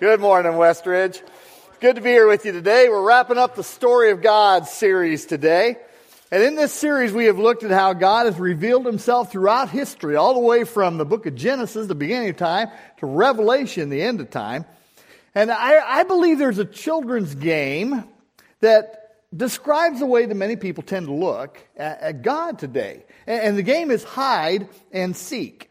Good morning, Westridge. Good to be here with you today. We're wrapping up the Story of God series today. And in this series, we have looked at how God has revealed himself throughout history, all the way from the book of Genesis, the beginning of time, to Revelation, the end of time. And I, I believe there's a children's game that describes the way that many people tend to look at, at God today. And, and, the game is hide and seek.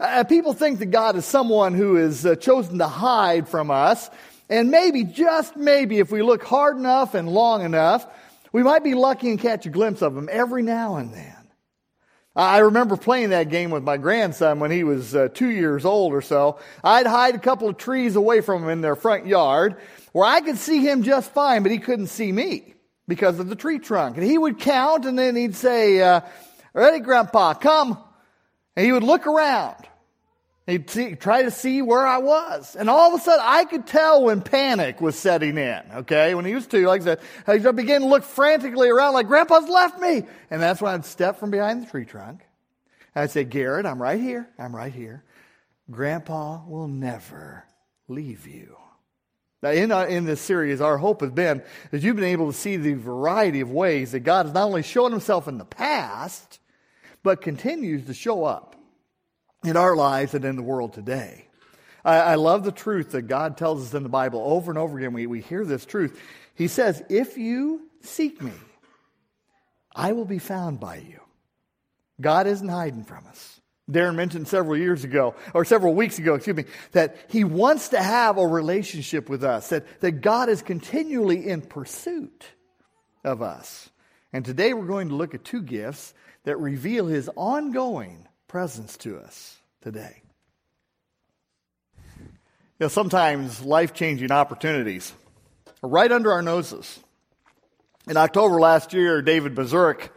Uh, people think that God is someone who is uh, chosen to hide from us. And maybe, just maybe, if we look hard enough and long enough, we might be lucky and catch a glimpse of him every now and then. I remember playing that game with my grandson when he was uh, two years old or so. I'd hide a couple of trees away from him in their front yard where I could see him just fine, but he couldn't see me because of the tree trunk. And he would count and then he'd say, uh, Ready, Grandpa, come. And he would look around. He'd see, try to see where I was. And all of a sudden, I could tell when panic was setting in, okay? When he was two, like I said, I began to look frantically around like, Grandpa's left me. And that's when I'd step from behind the tree trunk. And I'd say, Garrett, I'm right here. I'm right here. Grandpa will never leave you. Now, in, uh, in this series, our hope has been that you've been able to see the variety of ways that God has not only shown himself in the past, but continues to show up in our lives and in the world today. I, I love the truth that God tells us in the Bible over and over again. We, we hear this truth. He says, If you seek me, I will be found by you. God isn't hiding from us. Darren mentioned several years ago, or several weeks ago, excuse me, that he wants to have a relationship with us, that, that God is continually in pursuit of us. And today we're going to look at two gifts that reveal his ongoing presence to us today. You know, sometimes life changing opportunities are right under our noses. In October last year, David Mazurek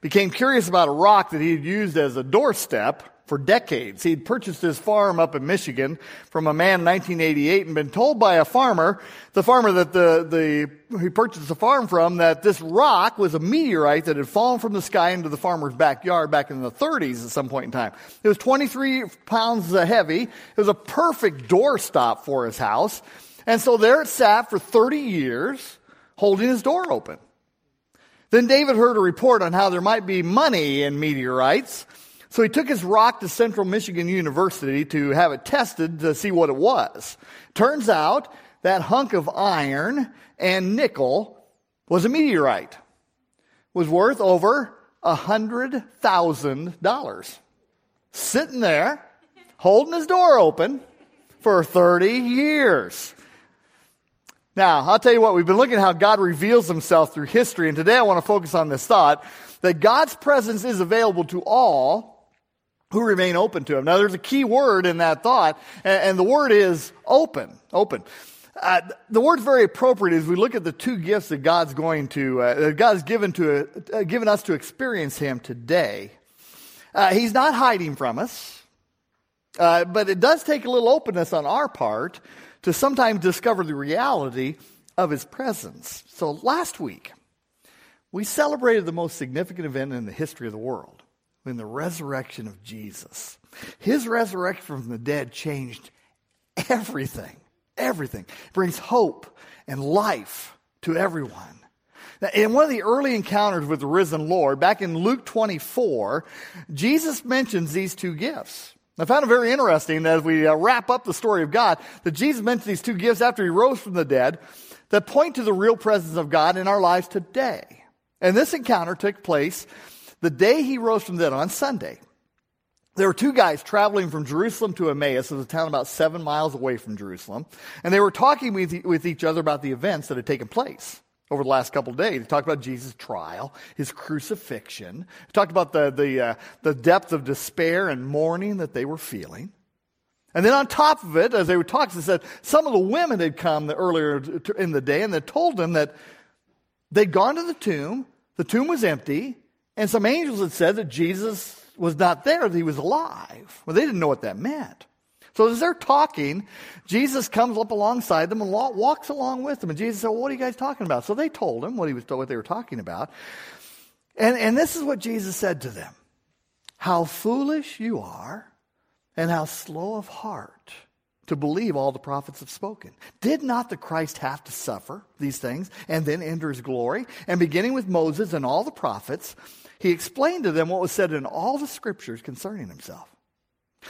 became curious about a rock that he had used as a doorstep for decades. He'd purchased his farm up in Michigan from a man in 1988 and been told by a farmer, the farmer that the, the, he purchased the farm from, that this rock was a meteorite that had fallen from the sky into the farmer's backyard back in the 30s at some point in time. It was 23 pounds heavy. It was a perfect doorstop for his house. And so there it sat for 30 years, holding his door open. Then David heard a report on how there might be money in meteorites. So he took his rock to Central Michigan University to have it tested to see what it was. Turns out that hunk of iron and nickel was a meteorite. Was worth over a hundred thousand dollars. Sitting there, holding his door open for 30 years. Now, I'll tell you what, we've been looking at how God reveals himself through history, and today I want to focus on this thought that God's presence is available to all who remain open to him. Now, there's a key word in that thought, and, the word is open. Open. Uh, the word's very appropriate as we look at the two gifts that God's going to, uh, that God has given to, uh, given us to experience Him today. Uh, he's not hiding from us, uh, but it does take a little openness on our part to sometimes discover the reality of His presence. So last week, we celebrated the most significant event in the history of the world in the resurrection of Jesus. His resurrection from the dead changed everything. Everything. It brings hope and life to everyone. Now, in one of the early encounters with the risen Lord, back in Luke 24, Jesus mentions these two gifts. I found it very interesting that as we uh, wrap up the story of God that Jesus mentions these two gifts after he rose from the dead that point to the real presence of God in our lives today. And this encounter took place the day he rose from dead, on Sunday, there were two guys traveling from Jerusalem to Emmaus, a town about seven miles away from Jerusalem, and they were talking with, with each other about the events that had taken place over the last couple of days. They talked about Jesus' trial, his crucifixion. They talked about the, the, uh, the depth of despair and mourning that they were feeling. And then on top of it, as they were talking, they said some of the women had come earlier in the day and they told them that they'd gone to the tomb, the tomb was empty, and some angels had said that Jesus was not there, that he was alive. Well, they didn't know what that meant. So as they're talking, Jesus comes up alongside them and walks along with them. And Jesus said, well, what are you guys talking about? So they told him what, he was, what they were talking about. And, and this is what Jesus said to them. How foolish you are and how slow of heart to believe all the prophets have spoken. Did not the Christ have to suffer these things and then enter his glory? And beginning with Moses and all the prophets, he explained to them what was said in all the scriptures concerning himself.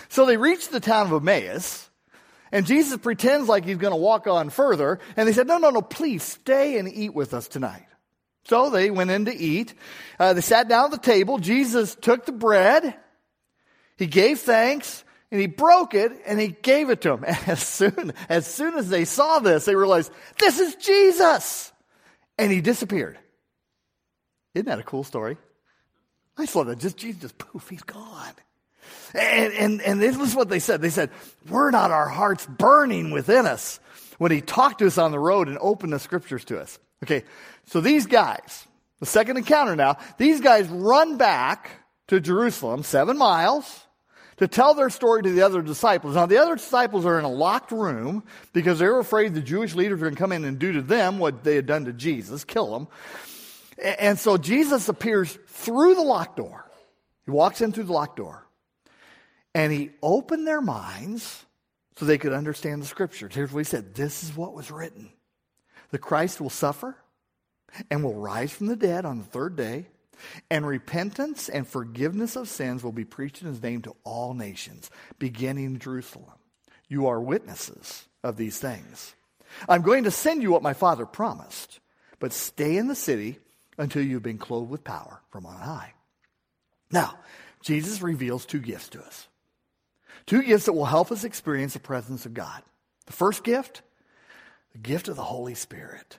So they reached the town of Emmaus, and Jesus pretends like he's going to walk on further, and they said, No, no, no, please stay and eat with us tonight. So they went in to eat. Uh, they sat down at the table. Jesus took the bread, he gave thanks, and he broke it and he gave it to them. And as soon, as soon as they saw this, they realized, this is Jesus. And he disappeared. Isn't that a cool story? I saw that. Just Jesus, poof, he's gone. And, and, and this was what they said. They said, Were not our hearts burning within us when he talked to us on the road and opened the scriptures to us? Okay, so these guys, the second encounter now, these guys run back to Jerusalem, seven miles, to tell their story to the other disciples. Now, the other disciples are in a locked room because they were afraid the Jewish leaders were going to come in and do to them what they had done to Jesus, kill them. And so Jesus appears through the locked door. He walks in through the locked door. And he opened their minds so they could understand the scriptures. Here's what he said This is what was written the Christ will suffer and will rise from the dead on the third day, and repentance and forgiveness of sins will be preached in his name to all nations, beginning in Jerusalem. You are witnesses of these things. I'm going to send you what my father promised, but stay in the city until you've been clothed with power from on high. Now, Jesus reveals two gifts to us. Two gifts that will help us experience the presence of God. The first gift, the gift of the Holy Spirit.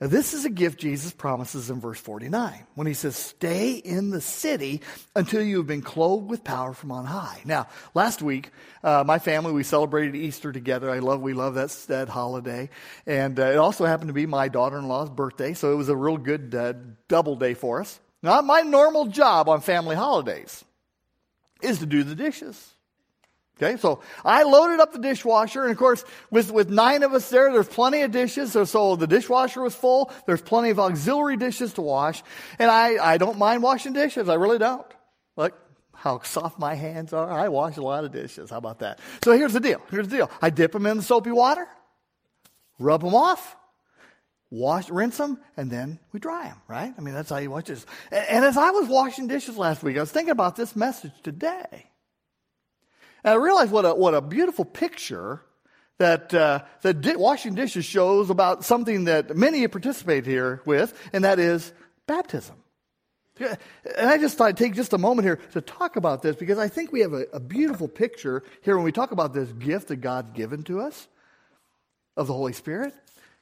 Now, this is a gift Jesus promises in verse 49 when he says, Stay in the city until you have been clothed with power from on high. Now, last week, uh, my family, we celebrated Easter together. I love, we love that, that holiday. And uh, it also happened to be my daughter in law's birthday, so it was a real good uh, double day for us. Not my normal job on family holidays is to do the dishes. Okay, so I loaded up the dishwasher, and of course, with, with nine of us there, there's plenty of dishes. So, so the dishwasher was full. There's plenty of auxiliary dishes to wash. And I, I don't mind washing dishes. I really don't. Look how soft my hands are. I wash a lot of dishes. How about that? So here's the deal. Here's the deal. I dip them in the soapy water, rub them off, wash, rinse them, and then we dry them, right? I mean, that's how you wash dishes. And, and as I was washing dishes last week, I was thinking about this message today. And I realized what a, what a beautiful picture that, uh, di- washing dishes shows about something that many have participated here with, and that is baptism. And I just thought I'd take just a moment here to talk about this because I think we have a, a beautiful picture here when we talk about this gift that God's given to us of the Holy Spirit.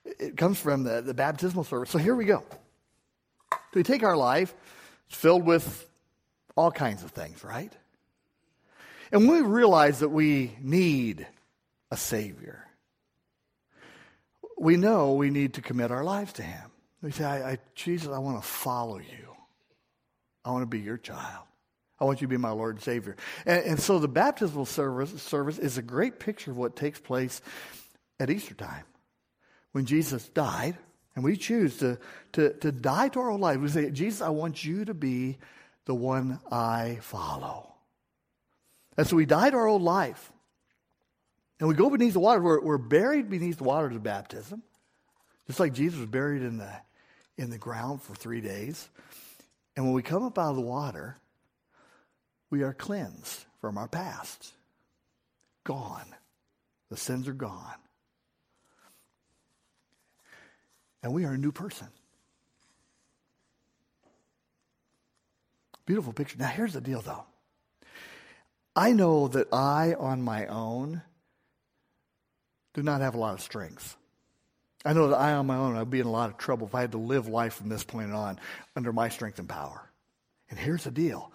It comes from the, the baptismal service. So here we go. So we take our life, filled with all kinds of things, right? And we realize that we need a Savior, we know we need to commit our lives to Him. We say, I, I, Jesus, I want to follow you. I want to be your child. I want you to be my Lord and Savior. And, and so the baptismal service, service is a great picture of what takes place at Easter time. When Jesus died, and we choose to, to, to die to our life, we say, Jesus, I want you to be the one I follow. And so we died our old life. And we go beneath the water. We're, we're buried beneath the waters of baptism, just like Jesus was buried in the, in the ground for three days. And when we come up out of the water, we are cleansed from our past. Gone. The sins are gone. And we are a new person. Beautiful picture. Now, here's the deal, though. I know that I, on my own, do not have a lot of strength. I know that I, on my own, I'd be in a lot of trouble if I had to live life from this point on under my strength and power. And here's the deal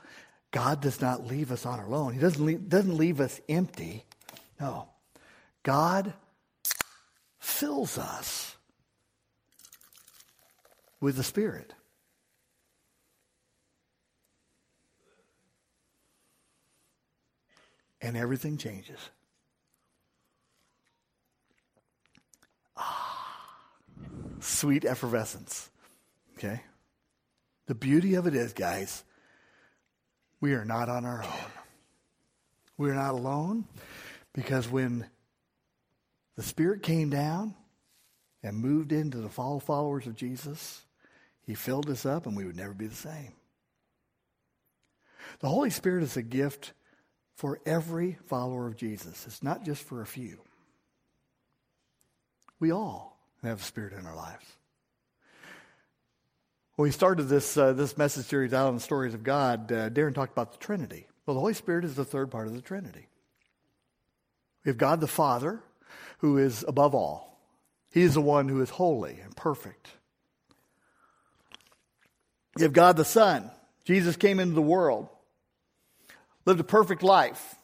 God does not leave us on our own, He doesn't leave, doesn't leave us empty. No. God fills us with the Spirit. And everything changes. Ah, sweet effervescence. Okay? The beauty of it is, guys, we are not on our own. We're not alone Because when the Spirit came down and moved into the followers of Jesus, He filled us up and we would never be the same. The Holy Spirit is a gift for every follower of Jesus. It's not just for a few. We all have a Spirit in our lives. When we started this, uh, this message series out on the stories of God, uh, Darren talked about the Trinity. Well, the Holy Spirit is the third part of the Trinity. We have God the Father, who is above all. He is the one who is holy and perfect. You have God the Son. Jesus came into the world, lived a perfect life,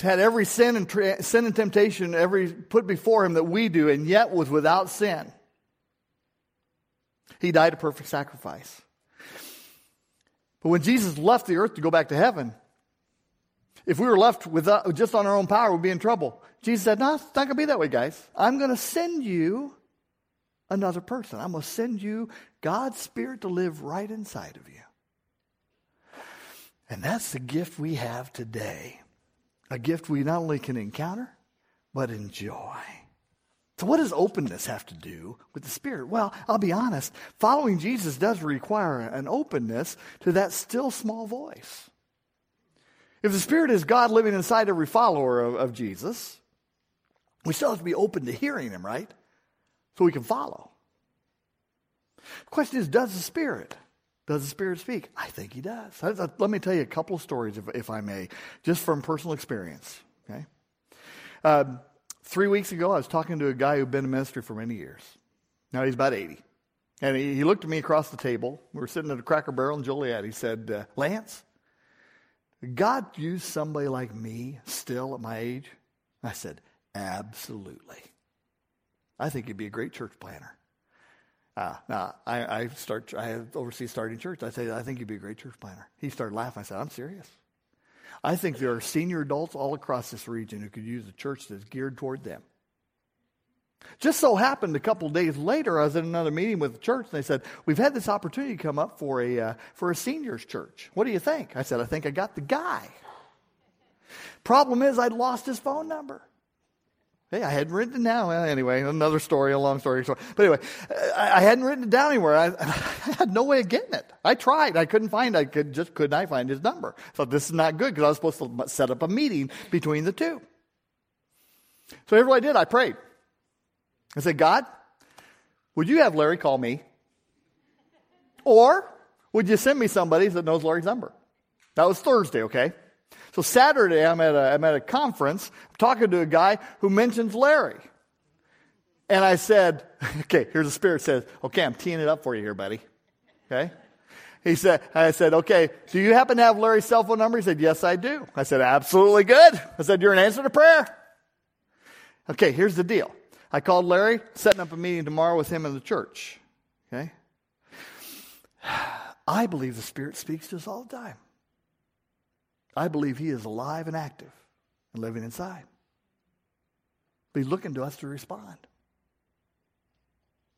had every sin and, tra- sin and temptation every put before him that we do, and yet was without sin. He died a perfect sacrifice. But when Jesus left the earth to go back to heaven, if we were left without, uh, just on our own power, we'd be in trouble. Jesus said, No, it's not going to be that way, guys. I'm going to send you another person. I'm going to send you God's Spirit to live right inside of you. And that's the gift we have today. A gift we not only can encounter, but enjoy. So, what does openness have to do with the Spirit? Well, I'll be honest, following Jesus does require an openness to that still small voice. If the Spirit is God living inside every follower of, of Jesus, we still have to be open to hearing Him, right? So we can follow. The question is, does the Spirit? Does the Spirit speak? I think He does. Let me tell you a couple of stories, if, if I may, just from personal experience. Okay. Um, Three weeks ago, I was talking to a guy who'd been in ministry for many years. Now he's about 80. And he, he looked at me across the table. We were sitting at a cracker barrel in Joliet. He said, uh, Lance, God used somebody like me still at my age? I said, Absolutely. I think he'd be a great church planner. Uh, now, I, I start. I oversee starting church. I say, I think you'd be a great church planner. He started laughing. I said, I'm serious. I think there are senior adults all across this region who could use a church that's geared toward them. Just so happened a couple days later, I was in another meeting with the church, and they said, We've had this opportunity come up for a, uh, for a seniors church. What do you think? I said, I think I got the guy. Problem is, I'd lost his phone number. Hey, I hadn't written it down. Well, anyway, another story, a long story. But anyway, I, I hadn't written it down anywhere. I, I, had no way of getting it. I tried. I couldn't find. I could just could not find his number. So this is not good because I was supposed to set up a meeting between the two. So here's what I did. I prayed. I said, God, would you have Larry call me? Or would you send me somebody that knows Larry's number? That was Thursday, okay? So Saturday, I'm at a, I'm at a conference I'm talking to a guy who mentions Larry. And I said, okay, here's the Spirit says, okay, I'm teeing it up for you here, buddy. Okay? He said, I said, okay, do you happen to have Larry's cell phone number? He said, yes, I do. I said, absolutely good. I said, you're an answer to prayer. Okay, here's the deal. I called Larry, setting up a meeting tomorrow with him in the church. Okay? I believe the Spirit speaks to us all the time. I believe He is alive and active and living inside. But He's looking to us to respond.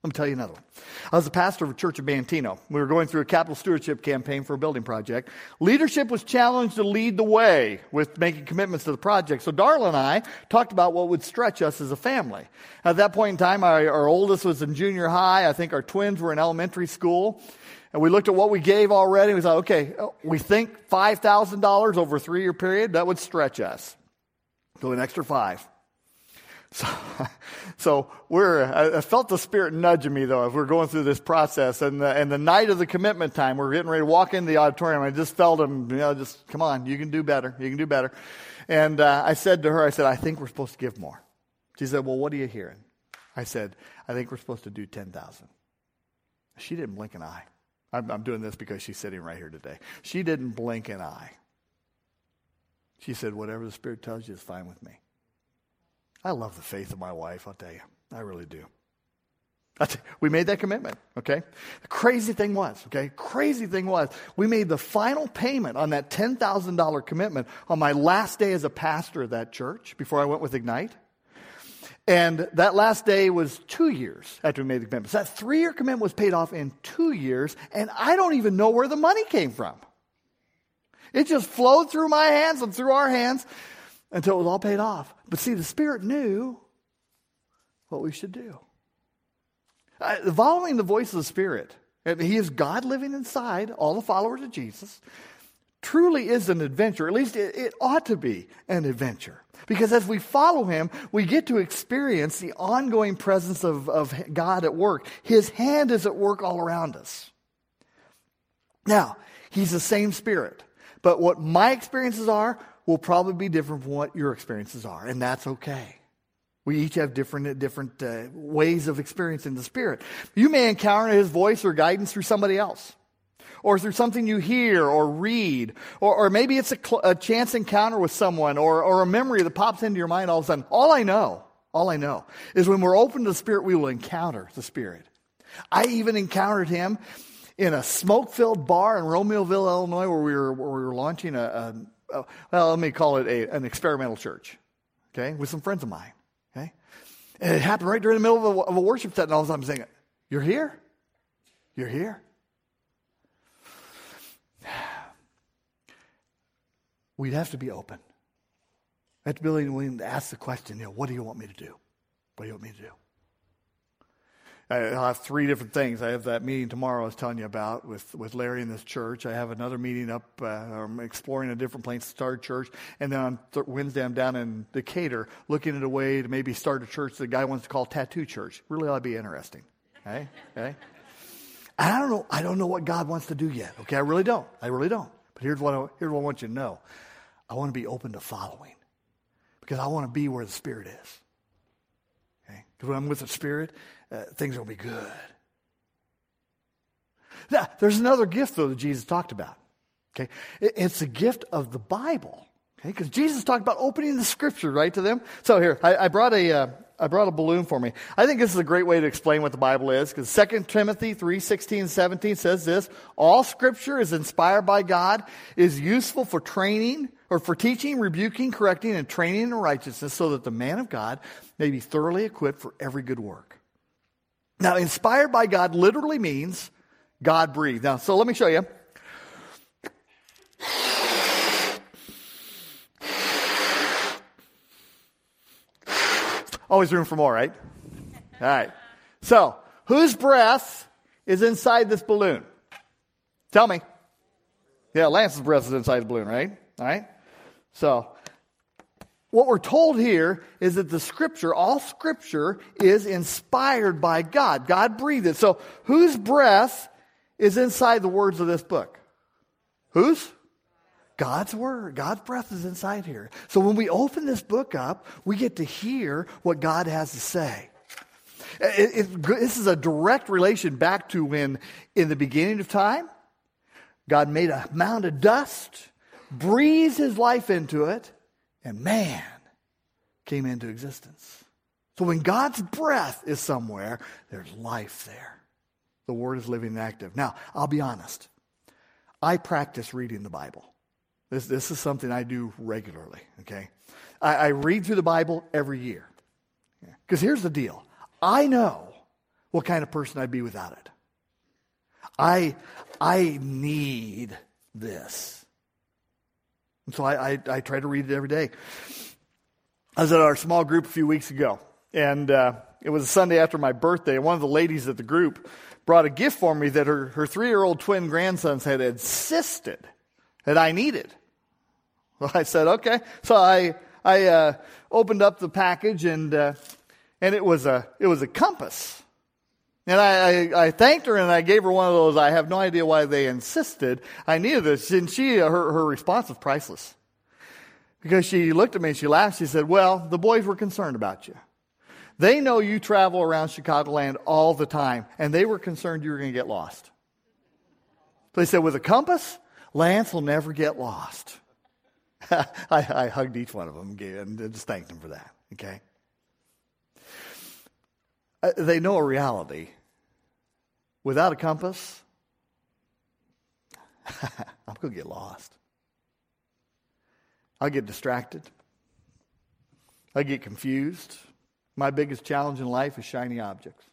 Let me tell you another one. I was a pastor of a church in Manteno. We were going through a capital stewardship campaign for a building project. Leadership was challenged to lead the way with making commitments to the project. So Darla and I talked about what would stretch us as a family. At that point in time, our, our oldest was in junior high. I think our twins were in elementary school. And we looked at what we gave already. We thought, okay, we think $5,000 over a three year period, that would stretch us. Go an extra five. So, so we're, I felt the Spirit nudging me though as we're going through this process. And the, and the night of the commitment time, we're getting ready to walk into the auditorium. I just felt him, you know, just come on, you can do better. You can do better. And uh, I said to her, I said, I think we're supposed to give more. She said, well, what are you hearing? I said, I think we're supposed to do 10,000. She didn't blink an eye. I'm, I'm doing this because she's sitting right here today. She didn't blink an eye. She said, whatever the Spirit tells you is fine with me. I love the faith of my wife, I'll tell you. I really do. We made that commitment, okay? The crazy thing was, okay? Crazy thing was, we made the final payment on that $10,000 commitment on my last day as a pastor of that church before I went with Ignite. And that last day was two years after we made the commitment. So that three year commitment was paid off in two years, and I don't even know where the money came from. It just flowed through my hands and through our hands. until it was all paid off. But see, the Spirit knew what we should do. Uh, following the voice of the Spirit, He is God living inside all the followers of Jesus, truly is an adventure. At least it, it ought to be an adventure. Because as we follow Him, we get to experience the ongoing presence of, of God at work. His hand is at work all around us. Now, He's the same Spirit. But what my experiences are will probably be different from what your experiences are, and that's okay. We each have different, different uh, ways of experiencing the Spirit. You may encounter His voice or guidance through somebody else, or through something you hear or read, or, or maybe it's a, cl- a chance encounter with someone, or, or a memory that pops into your mind all of a sudden. All I know, all I know, is when we're open to the Spirit, we will encounter the Spirit. I even encountered Him in a smoke-filled bar in Romeoville, Illinois, where we were, where we were launching a, a, a, well, let me call it a, an experimental church, okay, with some friends of mine. And it happened right during the middle of a, of a worship set, and all of a sudden I'm saying, You're here? You're here? We'd have to be open. That's to be willing to ask the question, you know, what do you want me to do? What do you want me to do? I have three different things. I have that meeting tomorrow I was telling you about with, with Larry in this church. I have another meeting up, uh, I'm exploring a different place to start a church. And then on th- Wednesday, I'm down in Decatur looking at a way to maybe start a church the guy wants to call Tattoo Church. Really ought to be interesting. Okay? Okay? I don't know. I don't know what God wants to do yet. Okay? I really don't. I really don't. But here's what I, here's what I want you to know. I want to be open to following because I want to be where the Spirit is. Okay? Because when I'm with the Spirit, uh, things will be good. Now, there's another gift, though, that Jesus talked about. Okay? It's a gift of the Bible. Okay? Because Jesus talked about opening the scripture, right, to them. So here, I, I brought a, uh, I brought a balloon for me. I think this is a great way to explain what the Bible is, because 2 Timothy 3, 16, 17 says this, all scripture is inspired by God, is useful for training, or for teaching, rebuking, correcting, and training in righteousness, so that the man of God may be thoroughly equipped for every good work. Now, inspired by God literally means God breathed. Now, so let me show you. Always room for more, right? All right. So, whose breath is inside this balloon? Tell me. Yeah, Lance's breath is inside the balloon, right? All right. So, what we're told here is that the scripture, all scripture, is inspired by God. God breathed it. So, whose breath is inside the words of this book? Whose? God's word. God's breath is inside here. So, when we open this book up, we get to hear what God has to say. It, it, this is a direct relation back to when, in the beginning of time, God made a mound of dust, breathed his life into it, and man came into existence. So when God's breath is somewhere, there's life there. The Word is living and active. Now, I'll be honest. I practice reading the Bible. This, this is something I do regularly, okay? I, I read through the Bible every year. Because here's the deal I know what kind of person I'd be without it. I, I need this. And so I, I, I, try to read it every day. I was at our small group a few weeks ago, and uh, it was a Sunday after my birthday, one of the ladies at the group brought a gift for me that her, her three year old twin grandsons had insisted that I needed. Well, I said, okay. So I, I uh, opened up the package, and, uh, and it, was a, it was a compass. And I, I, I, thanked her and I gave her one of those. I have no idea why they insisted I needed this. And she, uh, her, her response was priceless. Because she looked at me and she laughed. She said, Well, the boys were concerned about you. They know you travel around Chicagoland all the time, and they were concerned you were going to get lost. So they said, With a compass, Lance will never get lost. I, I, hugged each one of them and just thanked them for that. Okay? Uh, they know a reality. Without a compass, I'm going to get lost. I'll get distracted. I get confused. My biggest challenge in life is shiny objects.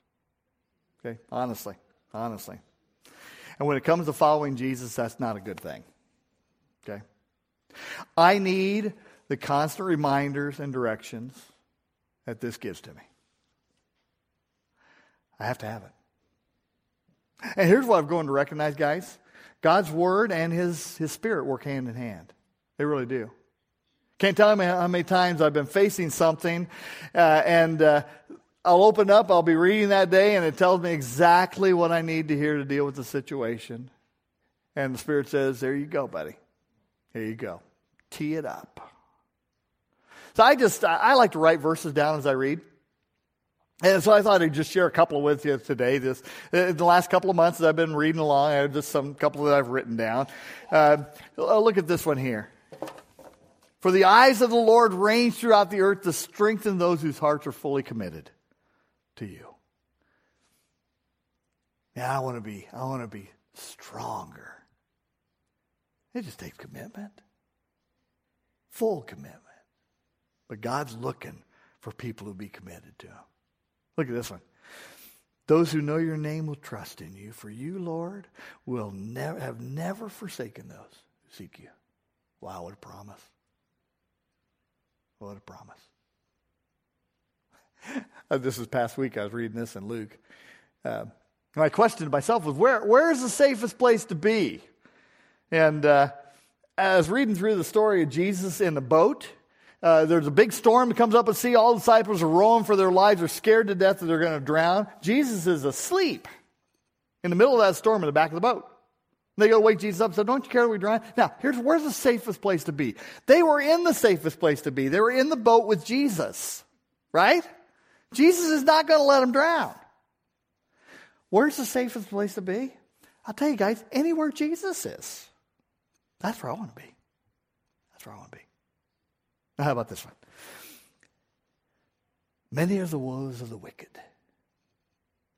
Okay, honestly, honestly. And when it comes to following Jesus, that's not a good thing. Okay? I need the constant reminders and directions that this gives to me. I have to have it. And here's what I'm going to recognize, guys God's Word and His, His Spirit work hand in hand. They really do. Can't tell you how many times I've been facing something uh, and uh, I'll open up, I'll be reading that day, and it tells me exactly what I need to hear to deal with the situation. And the Spirit says, There you go, buddy. Here you go. Tee it up. So I just, I like to write verses down as I read. And so I thought I'd just share a couple with you today. This, in the last couple of months I've been reading along, I have just some couple that I've written down. Uh, look at this one here. For the eyes of the Lord range throughout the earth to strengthen those whose hearts are fully committed to you. Yeah, I want to be, I want to be stronger. It just takes commitment. Full commitment. But God's looking for people who be committed to Him. Look at this one. Those who know your name will trust in you, for you, Lord, will never have never forsaken those who seek you. Wow, what a promise. What a promise. this is past week, I was reading this in Luke. Uh, my question to myself was where, where is the safest place to be? And uh, I was reading through the story of Jesus in the boat. Uh, there's a big storm that comes up at sea. All the disciples are rowing for their lives. They're scared to death that they're going to drown. Jesus is asleep in the middle of that storm in the back of the boat. They go wake Jesus up and Don't you care we drown? Now, here's where's the safest place to be? They were in the safest place to be. They were in the boat with Jesus, right? Jesus is not going to let them drown. Where's the safest place to be? I'll tell you guys, anywhere Jesus is. That's where I want to be. That's where I want to be. How about this one? Many are the woes of the wicked,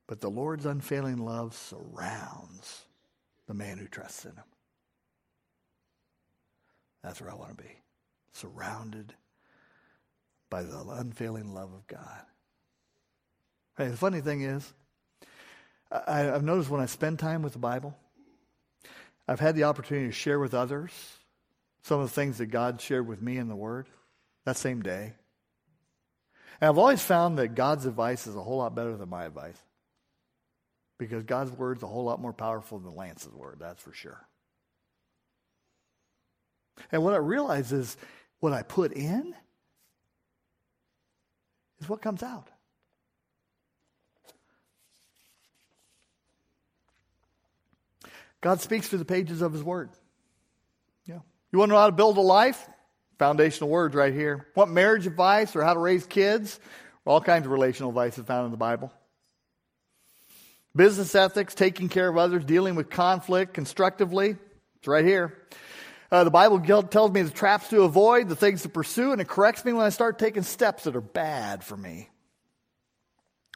but the Lord's unfailing love surrounds the man who trusts in him. That's where I want to be. Surrounded by the unfailing love of God. Hey, the funny thing is, I, have noticed when I spend time with the Bible, I've had the opportunity to share with others some of the things that God shared with me in the Word that same day. And I've always found that God's advice is a whole lot better than my advice. Because God's word is a whole lot more powerful than Lance's word, that's for sure. And what I realize is what I put in is what comes out. God speaks through the pages of His Word. Yeah. You want to know how to build a life? Foundational words right here. What marriage advice or how to raise kids? All kinds of relational advice is found in the Bible. Business ethics, taking care of others, dealing with conflict constructively. It's right here. Uh, the Bible tells me the traps to avoid, the things to pursue, and it corrects me when I start taking steps that are bad for me.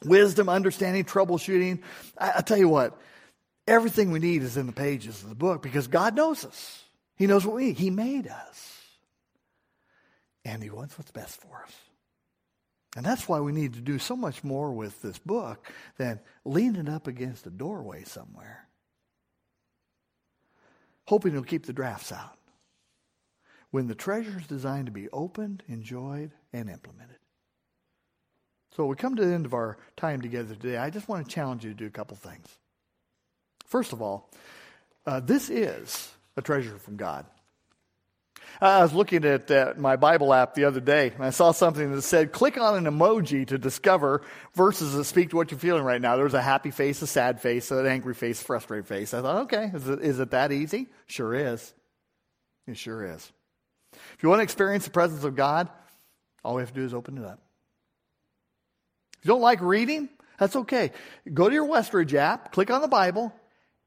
Wisdom, understanding, troubleshooting. I, I'll tell you what, everything we need is in the pages of the book because God knows us. He knows what we need. He made us. And He wants what's best for us. And that's why we need to do so much more with this book than lean it up against a doorway somewhere, hoping it'll keep the drafts out. When the treasure is designed to be opened, enjoyed, and implemented. So we come to the end of our time together today. I just want to challenge you to do a couple things. First of all, uh, this is a treasure from God. I was looking at uh, my Bible app the other day, and I saw something that said, click on an emoji to discover verses that speak to what you're feeling right now. There's a happy face, a sad face, an angry face, frustrated face. I thought, okay, is it, is it that easy? Sure is. It sure is. If you want to experience the presence of God, all we have to do is open it up. If you don't like reading, that's okay. Go to your Westridge app, click on the Bible.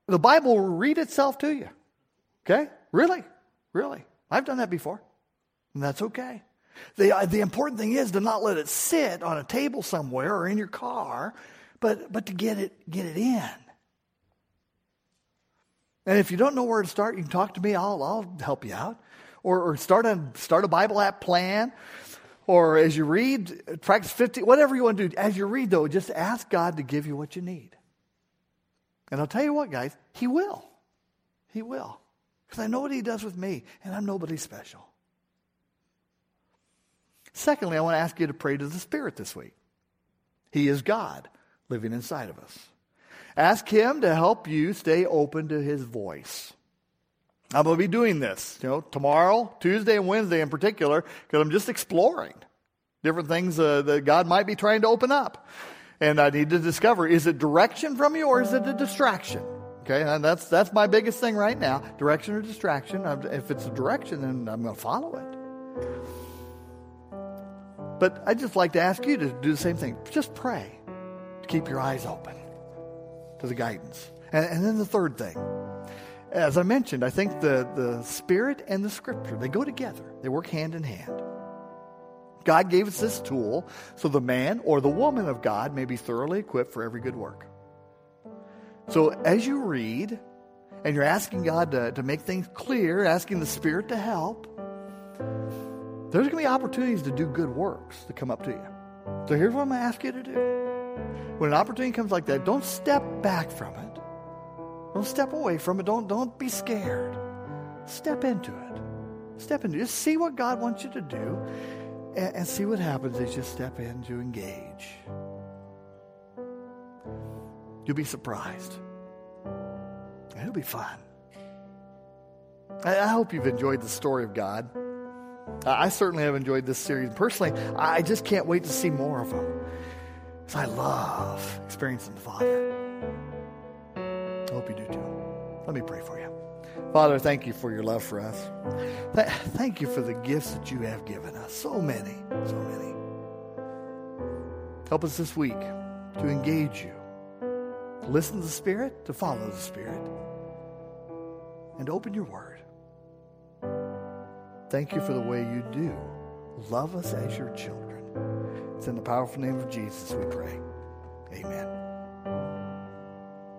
The Bible will read itself to you. Okay? Really? Really? I've done that before, and that's okay. The, uh, the important thing is to not let it sit on a table somewhere or in your car, but, but to get it, get it in. And if you don't know where to start, you can talk to me. I'll, I'll help you out. Or, or start, a, start a Bible app plan. Or as you read, practice 50, whatever you want to do. As you read, though, just ask God to give you what you need. And I'll tell you what, guys, He will. He will. Because I know what he does with me, and I'm nobody special. Secondly, I want to ask you to pray to the Spirit this week. He is God living inside of us. Ask Him to help you stay open to His voice. I'm going to be doing this, you know, tomorrow, Tuesday, and Wednesday in particular, because I'm just exploring different things uh, that God might be trying to open up. And I need to discover is it direction from you or is it a distraction? Okay, and that's, that's my biggest thing right now direction or distraction. If it's a direction, then I'm going to follow it. But I'd just like to ask you to do the same thing. Just pray to keep your eyes open to the guidance. And, and then the third thing, as I mentioned, I think the, the Spirit and the Scripture, they go together. They work hand in hand. God gave us this tool so the man or the woman of God may be thoroughly equipped for every good work. So as you read and you're asking God to, to make things clear, asking the Spirit to help, there's going to be opportunities to do good works to come up to you. So here's what I'm going to ask you to do. When an opportunity comes like that, don't step back from it. Don't step away from it. Don't, don't be scared. Step into it. Step into it. Just see what God wants you to do and, and see what happens as you step in to engage. You'll be surprised. It'll be fun. I, hope you've enjoyed the story of God. I certainly have enjoyed this series. Personally, I just can't wait to see more of them. Because I love experiencing the Father. I hope you do too. Let me pray for you. Father, thank you for your love for us. Th- thank you for the gifts that you have given us. So many, so many. Help us this week to engage you, listen to the Spirit, to follow the Spirit, and open your word. Thank you for the way you do. Love us as your children. It's in the powerful name of Jesus we pray. Amen.